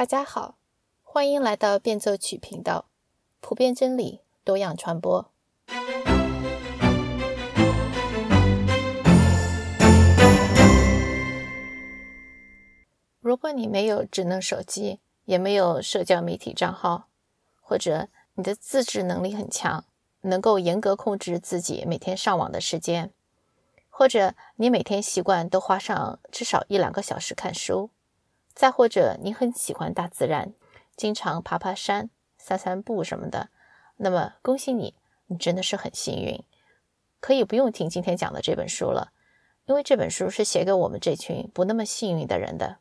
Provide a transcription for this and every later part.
大家好，欢迎来到变奏曲频道，普遍真理，多样传播。如果你没有智能手机，也没有社交媒体账号，或者你的自制能力很强，能够严格控制自己每天上网的时间，或者你每天习惯都花上至少一两个小时看书。再或者，你很喜欢大自然，经常爬爬山、散散步什么的，那么恭喜你，你真的是很幸运，可以不用听今天讲的这本书了，因为这本书是写给我们这群不那么幸运的人的。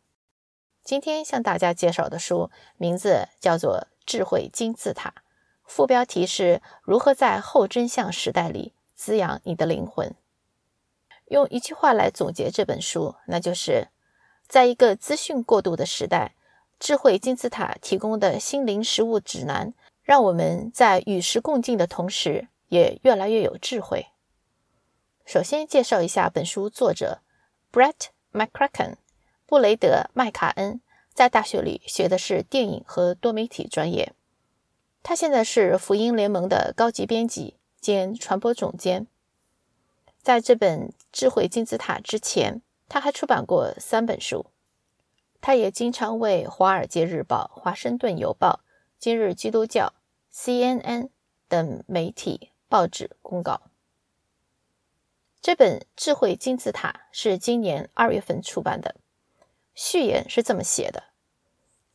今天向大家介绍的书名字叫做《智慧金字塔》，副标题是如何在后真相时代里滋养你的灵魂。用一句话来总结这本书，那就是。在一个资讯过度的时代，智慧金字塔提供的心灵食物指南，让我们在与时共进的同时，也越来越有智慧。首先介绍一下本书作者 Brett McCracken，布雷德·麦卡恩，在大学里学的是电影和多媒体专业。他现在是福音联盟的高级编辑兼传播总监。在这本智慧金字塔之前。他还出版过三本书，他也经常为《华尔街日报》《华盛顿邮报》《今日基督教》CNN 等媒体报纸公告。这本《智慧金字塔》是今年二月份出版的，序言是这么写的：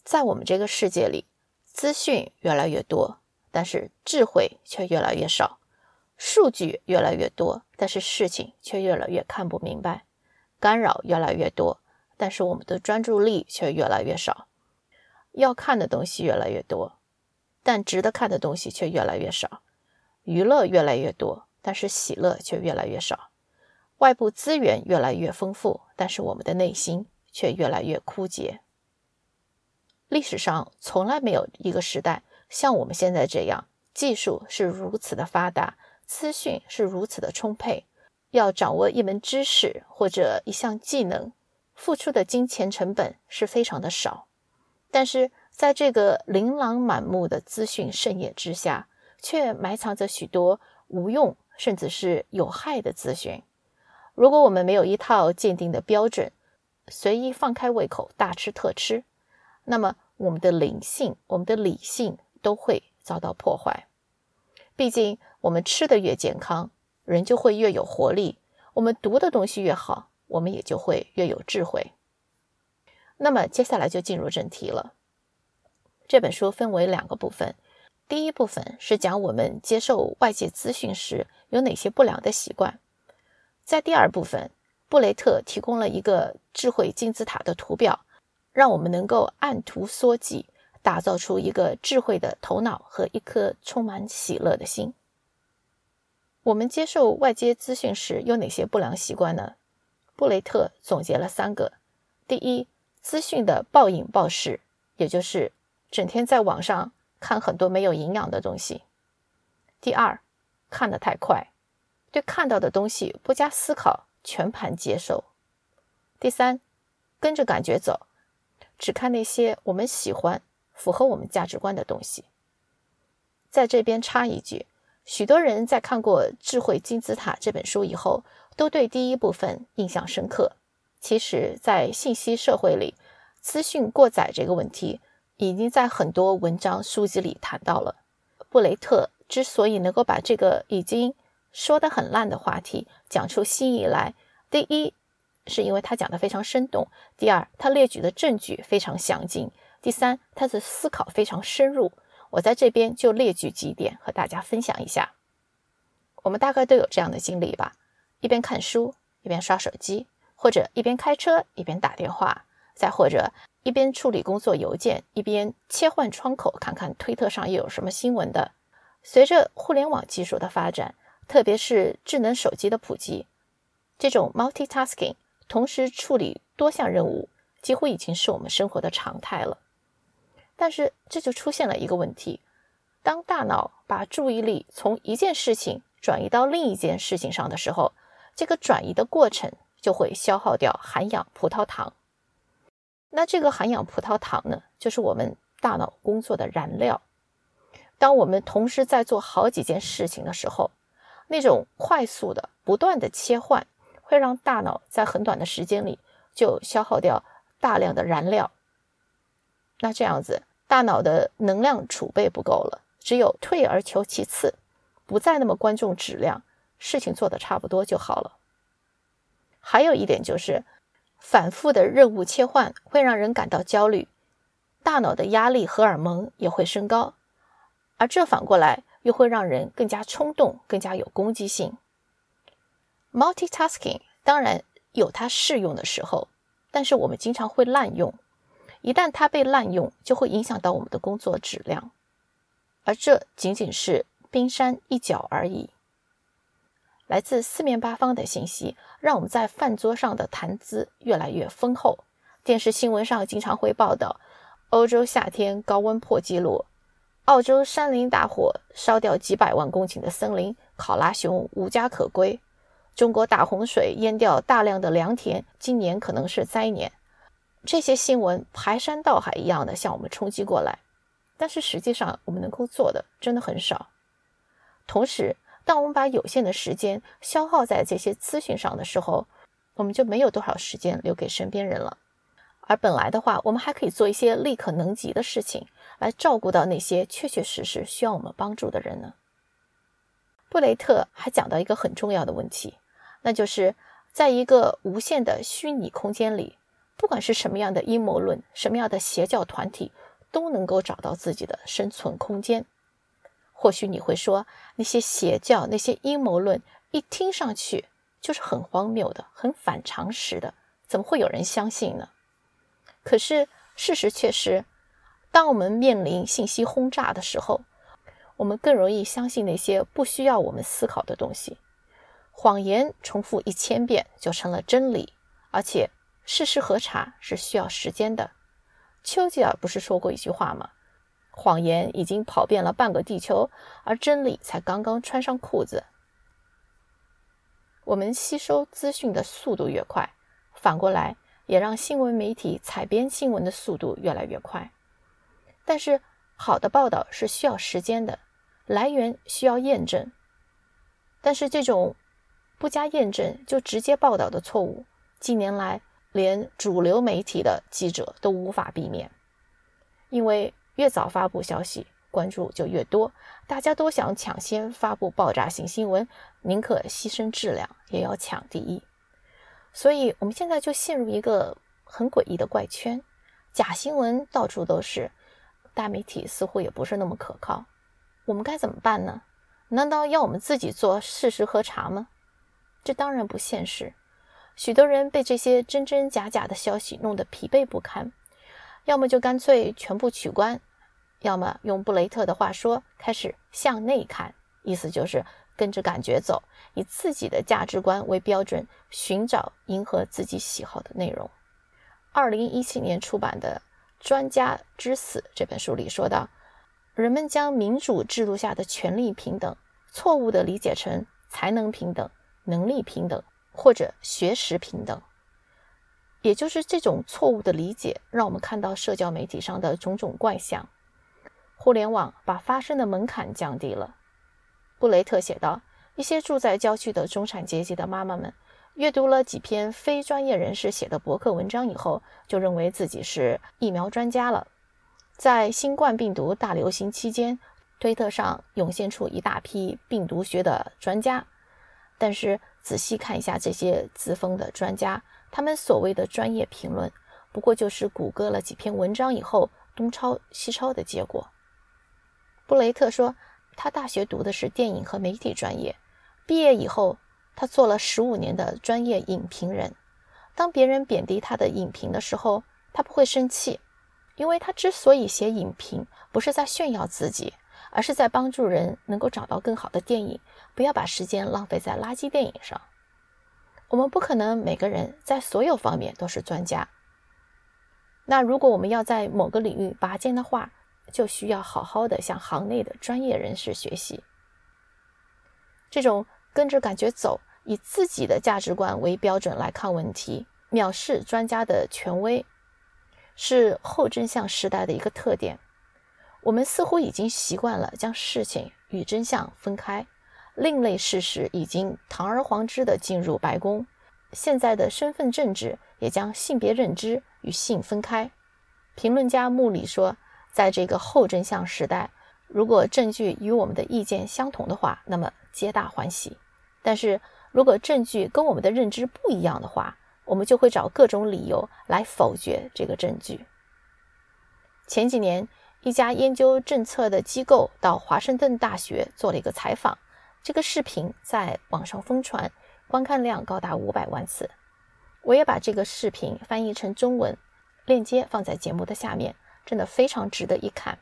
在我们这个世界里，资讯越来越多，但是智慧却越来越少；数据越来越多，但是事情却越来越看不明白。干扰越来越多，但是我们的专注力却越来越少。要看的东西越来越多，但值得看的东西却越来越少。娱乐越来越多，但是喜乐却越来越少。外部资源越来越丰富，但是我们的内心却越来越枯竭。历史上从来没有一个时代像我们现在这样，技术是如此的发达，资讯是如此的充沛。要掌握一门知识或者一项技能，付出的金钱成本是非常的少，但是在这个琳琅满目的资讯盛宴之下，却埋藏着许多无用甚至是有害的资讯。如果我们没有一套鉴定的标准，随意放开胃口大吃特吃，那么我们的灵性、我们的理性都会遭到破坏。毕竟，我们吃的越健康。人就会越有活力，我们读的东西越好，我们也就会越有智慧。那么接下来就进入正题了。这本书分为两个部分，第一部分是讲我们接受外界资讯时有哪些不良的习惯。在第二部分，布雷特提供了一个智慧金字塔的图表，让我们能够按图索骥，打造出一个智慧的头脑和一颗充满喜乐的心。我们接受外界资讯时有哪些不良习惯呢？布雷特总结了三个：第一，资讯的暴饮暴食，也就是整天在网上看很多没有营养的东西；第二，看得太快，对看到的东西不加思考，全盘接受；第三，跟着感觉走，只看那些我们喜欢、符合我们价值观的东西。在这边插一句。许多人在看过《智慧金字塔》这本书以后，都对第一部分印象深刻。其实，在信息社会里，资讯过载这个问题已经在很多文章书籍里谈到了。布雷特之所以能够把这个已经说得很烂的话题讲出新意来，第一，是因为他讲得非常生动；第二，他列举的证据非常详尽；第三，他的思考非常深入。我在这边就列举几点和大家分享一下。我们大概都有这样的经历吧：一边看书一边刷手机，或者一边开车一边打电话，再或者一边处理工作邮件一边切换窗口看看推特上又有什么新闻的。随着互联网技术的发展，特别是智能手机的普及，这种 multitasking 同时处理多项任务，几乎已经是我们生活的常态了。但是这就出现了一个问题：当大脑把注意力从一件事情转移到另一件事情上的时候，这个转移的过程就会消耗掉含氧葡萄糖。那这个含氧葡萄糖呢，就是我们大脑工作的燃料。当我们同时在做好几件事情的时候，那种快速的、不断的切换，会让大脑在很短的时间里就消耗掉大量的燃料。那这样子，大脑的能量储备不够了，只有退而求其次，不再那么关注质量，事情做得差不多就好了。还有一点就是，反复的任务切换会让人感到焦虑，大脑的压力荷尔蒙也会升高。而这反过来又会让人更加冲动，更加有攻击性。Multitasking 当然有它适用的时候，但是我们经常会滥用。一旦它被滥用，就会影响到我们的工作质量。而这仅仅是冰山一角而已。来自四面八方的信息，让我们在饭桌上的谈资越来越丰厚。电视新闻上经常会报道，欧洲夏天高温破纪录。澳洲山林大火烧掉几百万公顷的森林，考拉熊无家可归。中国大洪水淹掉大量的良田，今年可能是灾年。这些新闻排山倒海一样的向我们冲击过来，但是实际上我们能够做的真的很少。同时，当我们把有限的时间消耗在这些资讯上的时候，我们就没有多少时间留给身边人了。而本来的话，我们还可以做一些力可能及的事情，来照顾到那些确确实实需要我们帮助的人呢。布雷特还讲到一个很重要的问题，那就是在一个无限的虚拟空间里，不管是什么样的阴谋论、什么样的邪教团体，都能够找到自己的生存空间。或许你会说，那些邪教、那些阴谋论，一听上去就是很荒谬的、很反常识的，怎么会有人相信呢？可是事实却是，当我们面临信息轰炸的时候，我们更容易相信那些不需要我们思考的东西。谎言重复一千遍就成了真理，而且事实核查是需要时间的。丘吉尔不是说过一句话吗？谎言已经跑遍了半个地球，而真理才刚刚穿上裤子。我们吸收资讯的速度越快，反过来。也让新闻媒体采编新闻的速度越来越快，但是好的报道是需要时间的，来源需要验证。但是这种不加验证就直接报道的错误，近年来连主流媒体的记者都无法避免，因为越早发布消息，关注就越多，大家都想抢先发布爆炸性新闻，宁可牺牲质量也要抢第一。所以，我们现在就陷入一个很诡异的怪圈，假新闻到处都是，大媒体似乎也不是那么可靠。我们该怎么办呢？难道要我们自己做事实核查吗？这当然不现实。许多人被这些真真假假的消息弄得疲惫不堪，要么就干脆全部取关，要么用布雷特的话说，开始向内看，意思就是。跟着感觉走，以自己的价值观为标准，寻找迎合自己喜好的内容。二零一七年出版的《专家之死》这本书里说到，人们将民主制度下的权利平等错误地理解成才能平等、能力平等或者学识平等。也就是这种错误的理解，让我们看到社交媒体上的种种怪象。互联网把发声的门槛降低了。布雷特写道：“一些住在郊区的中产阶级的妈妈们，阅读了几篇非专业人士写的博客文章以后，就认为自己是疫苗专家了。在新冠病毒大流行期间，推特上涌现出一大批病毒学的专家。但是仔细看一下这些自封的专家，他们所谓的专业评论，不过就是谷歌了几篇文章以后东抄西抄的结果。”布雷特说。他大学读的是电影和媒体专业，毕业以后，他做了十五年的专业影评人。当别人贬低他的影评的时候，他不会生气，因为他之所以写影评，不是在炫耀自己，而是在帮助人能够找到更好的电影，不要把时间浪费在垃圾电影上。我们不可能每个人在所有方面都是专家。那如果我们要在某个领域拔尖的话，就需要好好的向行内的专业人士学习。这种跟着感觉走，以自己的价值观为标准来看问题，藐视专家的权威，是后真相时代的一个特点。我们似乎已经习惯了将事情与真相分开，另类事实已经堂而皇之地进入白宫。现在的身份政治也将性别认知与性分开。评论家穆里说，在这个后真相时代，如果证据与我们的意见相同的话，那么皆大欢喜；但是如果证据跟我们的认知不一样的话，我们就会找各种理由来否决这个证据。前几年。一家研究政策的机构到华盛顿大学做了一个采访，这个视频在网上疯传，观看量高达五百万次。我也把这个视频翻译成中文，链接放在节目的下面，真的非常值得一看。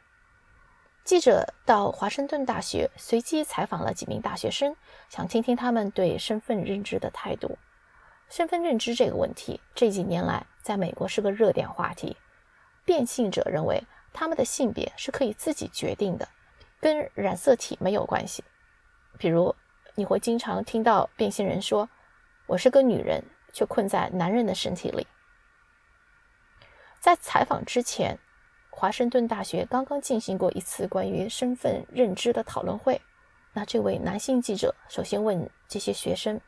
记者到华盛顿大学随机采访了几名大学生，想听听他们对身份认知的态度。身份认知这个问题这几年来在美国是个热点话题，变性者认为。他们的性别是可以自己决定的，跟染色体没有关系。比如，你会经常听到变性人说：“我是个女人，却困在男人的身体里。”在采访之前，华盛顿大学刚刚进行过一次关于身份认知的讨论会。那这位男性记者首先问这些学生：“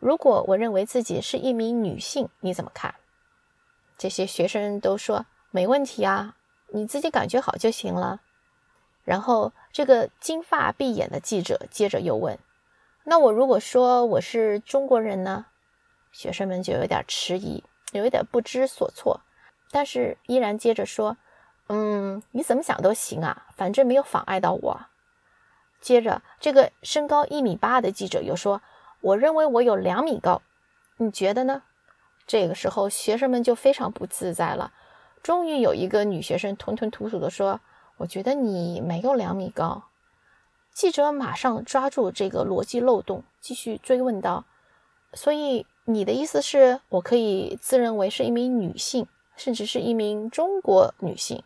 如果我认为自己是一名女性，你怎么看？”这些学生都说：“没问题啊。”你自己感觉好就行了。然后，这个金发碧眼的记者接着又问：“那我如果说我是中国人呢？”学生们就有点迟疑，有一点不知所措，但是依然接着说：“嗯，你怎么想都行啊，反正没有妨碍到我。”接着，这个身高一米八的记者又说：“我认为我有两米高，你觉得呢？”这个时候，学生们就非常不自在了。终于有一个女学生吞吞吐吐地说：“我觉得你没有两米高。”记者马上抓住这个逻辑漏洞，继续追问道：“所以你的意思是我可以自认为是一名女性，甚至是一名中国女性，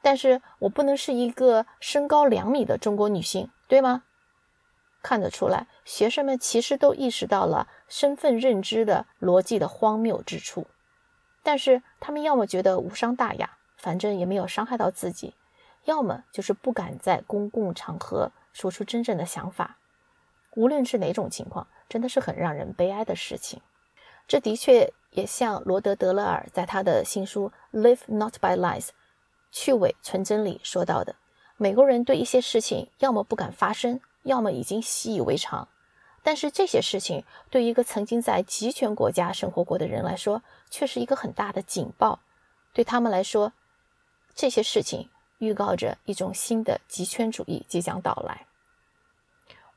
但是我不能是一个身高两米的中国女性，对吗？”看得出来，学生们其实都意识到了身份认知的逻辑的荒谬之处。但是他们要么觉得无伤大雅，反正也没有伤害到自己；要么就是不敢在公共场合说出真正的想法。无论是哪种情况，真的是很让人悲哀的事情。这的确也像罗德·德勒尔在他的新书《Live Not by Lies》（去伪存真）里说到的：美国人对一些事情要么不敢发声，要么已经习以为常。但是这些事情对一个曾经在集权国家生活过的人来说，却是一个很大的警报。对他们来说，这些事情预告着一种新的极权主义即将到来。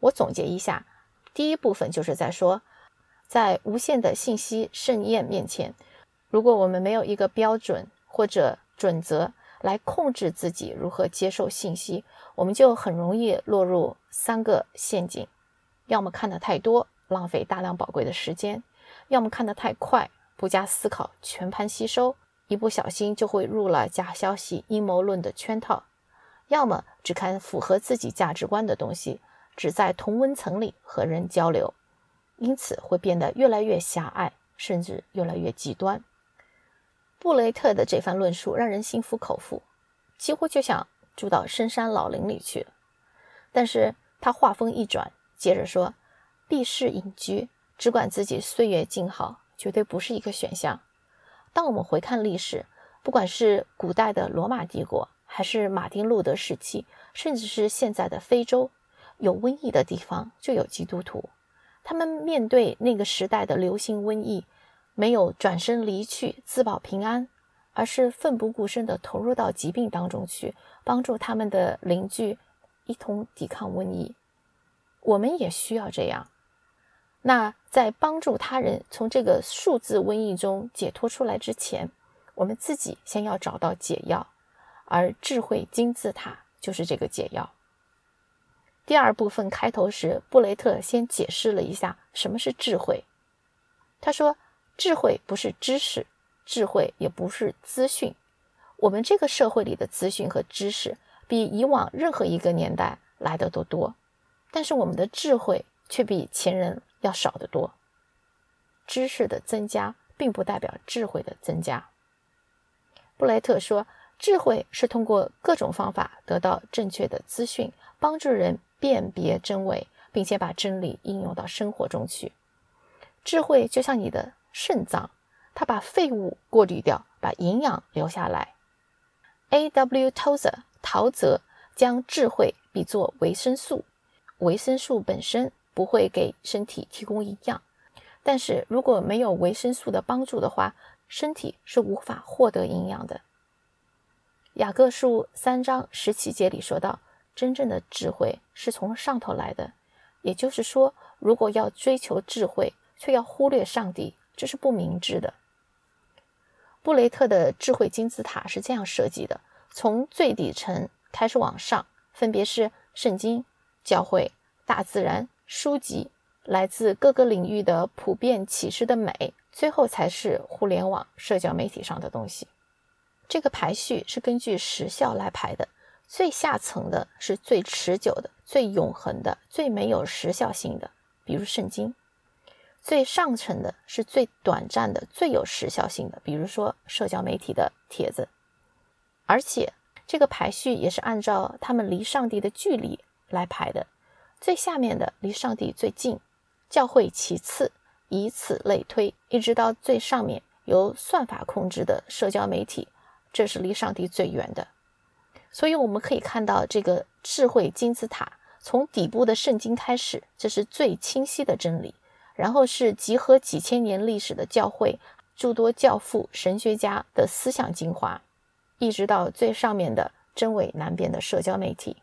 我总结一下，第一部分就是在说，在无限的信息盛宴面前，如果我们没有一个标准或者准则来控制自己如何接受信息，我们就很容易落入三个陷阱。要么看得太多，浪费大量宝贵的时间；要么看得太快，不加思考，全盘吸收，一不小心就会入了假消息、阴谋论的圈套；要么只看符合自己价值观的东西，只在同温层里和人交流，因此会变得越来越狭隘，甚至越来越极端。布雷特的这番论述让人心服口服，几乎就想住到深山老林里去。但是他话锋一转。接着说，避世隐居，只管自己岁月静好，绝对不是一个选项。当我们回看历史，不管是古代的罗马帝国，还是马丁路德时期，甚至是现在的非洲，有瘟疫的地方就有基督徒。他们面对那个时代的流行瘟疫，没有转身离去自保平安，而是奋不顾身地投入到疾病当中去，帮助他们的邻居一同抵抗瘟疫。我们也需要这样。那在帮助他人从这个数字瘟疫中解脱出来之前，我们自己先要找到解药，而智慧金字塔就是这个解药。第二部分开头时，布雷特先解释了一下什么是智慧。他说：“智慧不是知识，智慧也不是资讯。我们这个社会里的资讯和知识，比以往任何一个年代来的都多。”但是我们的智慧却比前人要少得多。知识的增加并不代表智慧的增加。布莱特说，智慧是通过各种方法得到正确的资讯，帮助人辨别真伪，并且把真理应用到生活中去。智慧就像你的肾脏，它把废物过滤掉，把营养留下来。A.W. Tozer 陶泽将智慧比作维生素，维生素本身不会给身体提供营养，但是如果没有维生素的帮助的话，身体是无法获得营养的。雅各书三章十七节里说到，真正的智慧是从上头来的。也就是说，如果要追求智慧，却要忽略上帝，这是不明智的。布雷特的智慧金字塔是这样设计的：从最底层开始往上，分别是圣经、教会、大自然、书籍、来自各个领域的普遍启示的美。最后才是互联网社交媒体上的东西。这个排序是根据时效来排的，最下层的是最持久的、最永恒的、最没有时效性的，比如圣经；最上层的是最短暂的、最有时效性的，比如说社交媒体的帖子。而且这个排序也是按照他们离上帝的距离来排的，最下面的离上帝最近，教会其次。以此类推，一直到最上面由算法控制的社交媒体，这是离上帝最远的。所以我们可以看到，这个智慧金字塔从底部的圣经开始，这是最清晰的真理；然后是集合几千年历史的教会、诸多教父、神学家的思想精华，一直到最上面的真伪难辨的社交媒体。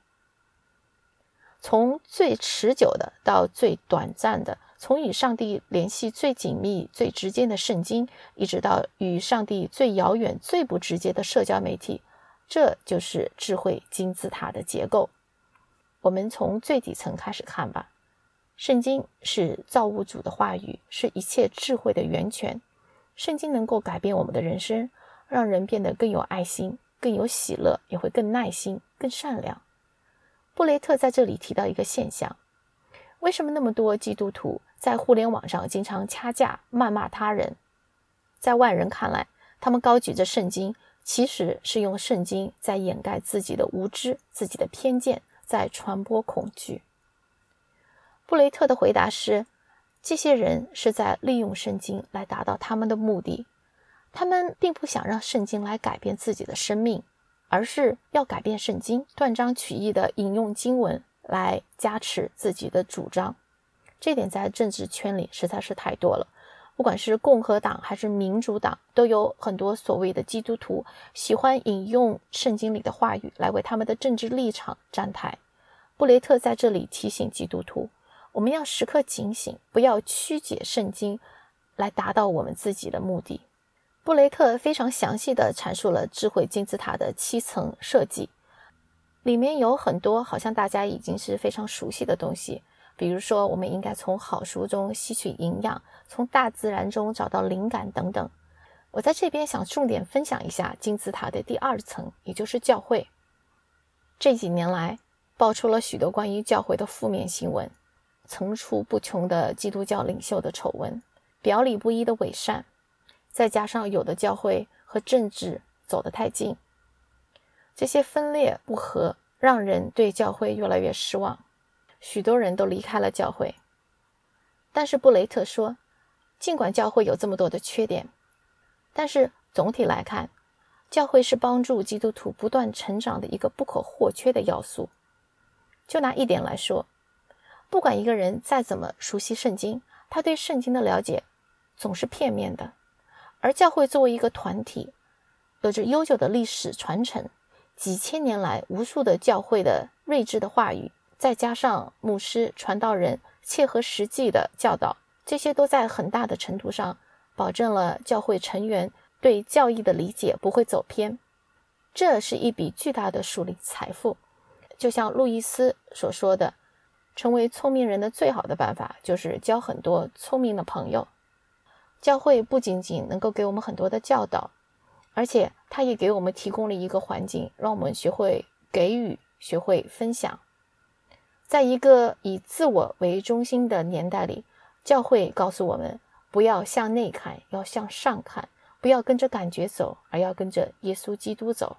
从最持久的到最短暂的。从与上帝联系最紧密、最直接的圣经，一直到与上帝最遥远、最不直接的社交媒体，这就是智慧金字塔的结构。我们从最底层开始看吧。圣经是造物主的话语，是一切智慧的源泉。圣经能够改变我们的人生，让人变得更有爱心、更有喜乐，也会更耐心、更善良。布雷特在这里提到一个现象。为什么那么多基督徒在互联网上经常掐架、谩骂他人？在外人看来，他们高举着圣经，其实是用圣经在掩盖自己的无知、自己的偏见，在传播恐惧。布雷特的回答是：这些人是在利用圣经来达到他们的目的。他们并不想让圣经来改变自己的生命，而是要改变圣经，断章取义地引用经文。来加持自己的主张，这点在政治圈里实在是太多了。不管是共和党还是民主党，都有很多所谓的基督徒喜欢引用圣经里的话语来为他们的政治立场站台。布雷特在这里提醒基督徒，我们要时刻警醒，不要曲解圣经来达到我们自己的目的。布雷特非常详细地阐述了智慧金字塔的七层设计。里面有很多好像大家已经是非常熟悉的东西，比如说我们应该从好书中吸取营养，从大自然中找到灵感等等。我在这边想重点分享一下金字塔的第二层，也就是教会。这几年来，爆出了许多关于教会的负面新闻，层出不穷的基督教领袖的丑闻，表里不一的伪善，再加上有的教会和政治走得太近。这些分裂不和让人对教会越来越失望，许多人都离开了教会。但是布雷特说，尽管教会有这么多的缺点，但是总体来看，教会是帮助基督徒不断成长的一个不可或缺的要素。就拿一点来说，不管一个人再怎么熟悉圣经，他对圣经的了解总是片面的。而教会作为一个团体，有着悠久的历史传承。几千年来，无数的教会的睿智的话语，再加上牧师、传道人切合实际的教导，这些都在很大的程度上保证了教会成员对教义的理解不会走偏。这是一笔巨大的属灵财富。就像路易斯所说的：“成为聪明人的最好的办法，就是交很多聪明的朋友。”教会不仅仅能够给我们很多的教导。而且，它也给我们提供了一个环境，让我们学会给予，学会分享。在一个以自我为中心的年代里，教会告诉我们：不要向内看，要向上看；不要跟着感觉走，而要跟着耶稣基督走。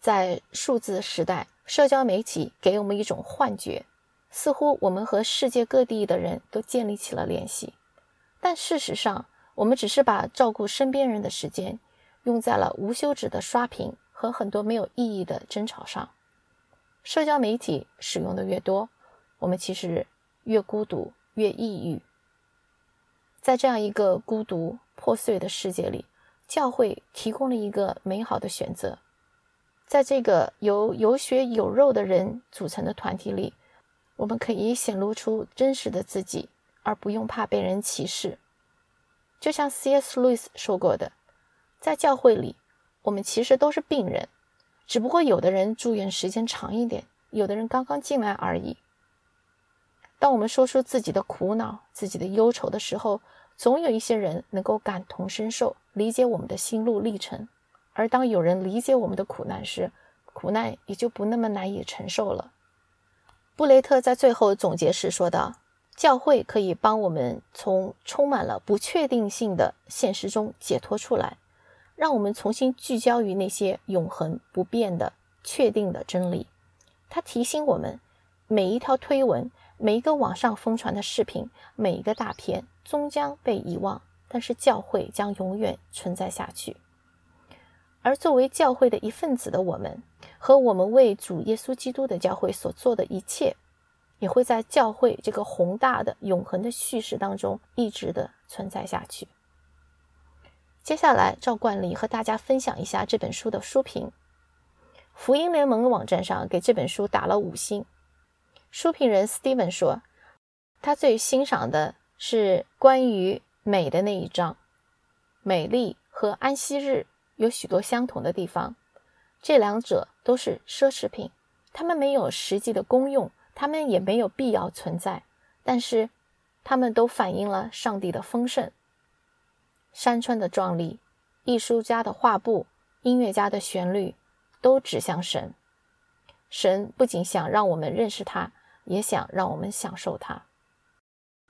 在数字时代，社交媒体给我们一种幻觉，似乎我们和世界各地的人都建立起了联系，但事实上，我们只是把照顾身边人的时间用在了无休止的刷屏和很多没有意义的争吵上。社交媒体使用的越多，我们其实越孤独、越抑郁。在这样一个孤独破碎的世界里，教会提供了一个美好的选择。在这个由有血有肉的人组成的团体里，我们可以显露出真实的自己，而不用怕被人歧视。就像 C.S. 路易斯说过的，在教会里，我们其实都是病人，只不过有的人住院时间长一点，有的人刚刚进来而已。当我们说出自己的苦恼、自己的忧愁的时候，总有一些人能够感同身受，理解我们的心路历程。而当有人理解我们的苦难时，苦难也就不那么难以承受了。布雷特在最后总结时说道：“教会可以帮我们从充满了不确定性的现实中解脱出来，让我们重新聚焦于那些永恒不变的、确定的真理。他提醒我们，每一条推文。”每一个网上疯传的视频，每一个大片，终将被遗忘，但是教会将永远存在下去。而作为教会的一份子的我们，和我们为主耶稣基督的教会所做的一切，也会在教会这个宏大的、永恒的叙事当中一直的存在下去。接下来，照惯例和大家分享一下这本书的书评。福音联盟网站上给这本书打了五星。书评人 Steven 说，他最欣赏的是关于美的那一章。美丽和安息日有许多相同的地方，这两者都是奢侈品，它们没有实际的功用，他们也没有必要存在，但是他们都反映了上帝的丰盛、山川的壮丽、艺术家的画布、音乐家的旋律，都指向神。神不仅想让我们认识他。也想让我们享受它。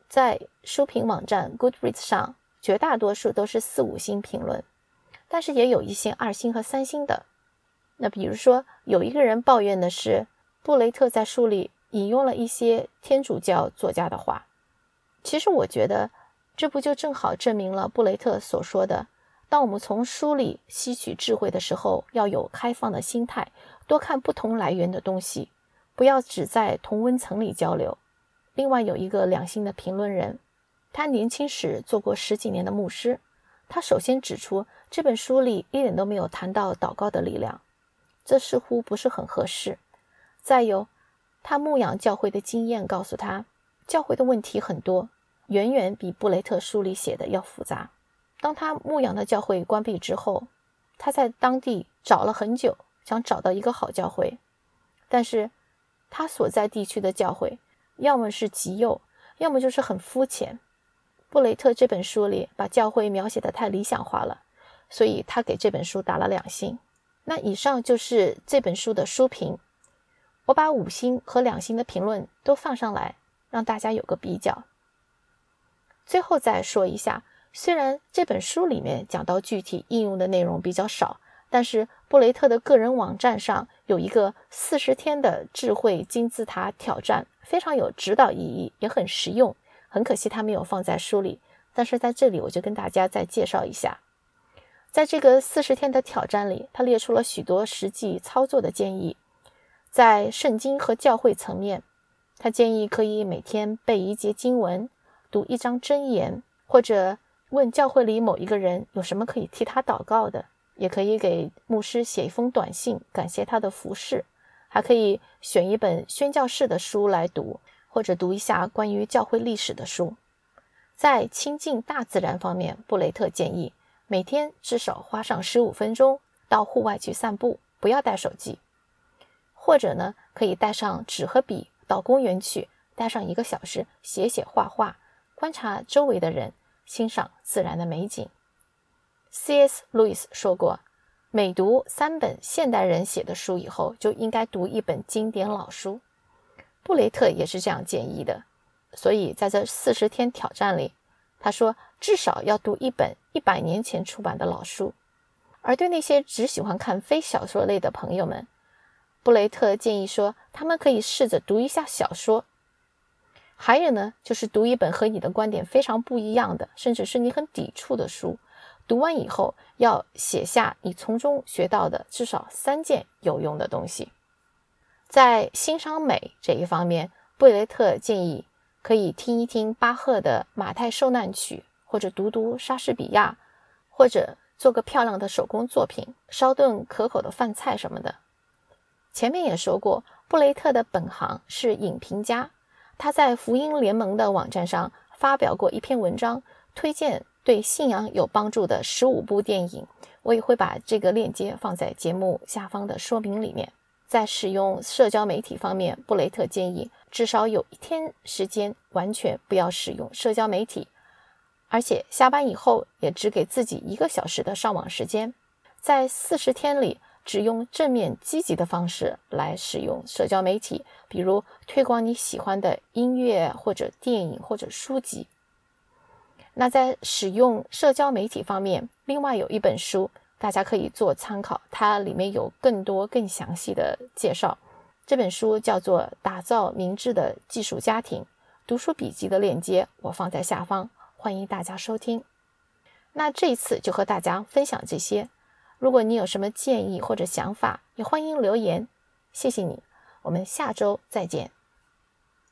在书评网站 Goodreads 上，绝大多数都是四五星评论，但是也有一些二星和三星的。那比如说，有一个人抱怨的是，布雷特在书里引用了一些天主教作家的话。其实我觉得，这不就正好证明了布雷特所说的：当我们从书里吸取智慧的时候，要有开放的心态，多看不同来源的东西。不要只在同温层里交流。另外有一个良心的评论人，他年轻时做过十几年的牧师。他首先指出这本书里一点都没有谈到祷告的力量，这似乎不是很合适。再有，他牧养教会的经验告诉他，教会的问题很多，远远比布雷特书里写的要复杂。当他牧养的教会关闭之后，他在当地找了很久，想找到一个好教会，但是。他所在地区的教会，要么是极右，要么就是很肤浅。布雷特这本书里把教会描写的太理想化了，所以他给这本书打了两星。那以上就是这本书的书评，我把五星和两星的评论都放上来，让大家有个比较。最后再说一下，虽然这本书里面讲到具体应用的内容比较少。但是布雷特的个人网站上有一个四十天的智慧金字塔挑战，非常有指导意义，也很实用。很可惜他没有放在书里，但是在这里我就跟大家再介绍一下。在这个四十天的挑战里，他列出了许多实际操作的建议。在圣经和教会层面，他建议可以每天背一节经文，读一张箴言，或者问教会里某一个人有什么可以替他祷告的。也可以给牧师写一封短信，感谢他的服侍；还可以选一本宣教士的书来读，或者读一下关于教会历史的书。在亲近大自然方面，布雷特建议每天至少花上十五分钟到户外去散步，不要带手机，或者呢，可以带上纸和笔到公园去，待上一个小时，写写画画，观察周围的人，欣赏自然的美景。C.S. 路易斯说过：“每读三本现代人写的书以后，就应该读一本经典老书。”布雷特也是这样建议的。所以在这四十天挑战里，他说：“至少要读一本一百年前出版的老书。而对那些只喜欢看非小说类的朋友们，布雷特建议说，他们可以试着读一下小说。还有呢，就是读一本和你的观点非常不一样的，甚至是你很抵触的书。读完以后，要写下你从中学到的至少三件有用的东西。在欣赏美这一方面，布雷特建议可以听一听巴赫的《马太受难曲》，或者读读莎士比亚，或者做个漂亮的手工作品，烧顿可口的饭菜什么的。前面也说过，布雷特的本行是影评家。他在福音联盟的网站上发表过一篇文章，推荐对信仰有帮助的十五部电影。我也会把这个链接放在节目下方的说明里面。在使用社交媒体方面，布雷特建议至少有一天时间完全不要使用社交媒体，而且下班以后也只给自己一个小时的上网时间。在四十天里。只用正面积极的方式来使用社交媒体，比如推广你喜欢的音乐或者电影或者书籍。那在使用社交媒体方面，另外有一本书大家可以做参考，它里面有更多更详细的介绍。这本书叫做《打造明智的技术家庭》，读书笔记的链接我放在下方，欢迎大家收听。那这一次就和大家分享这些。如果你有什么建议或者想法，也欢迎留言。谢谢你，我们下周再见。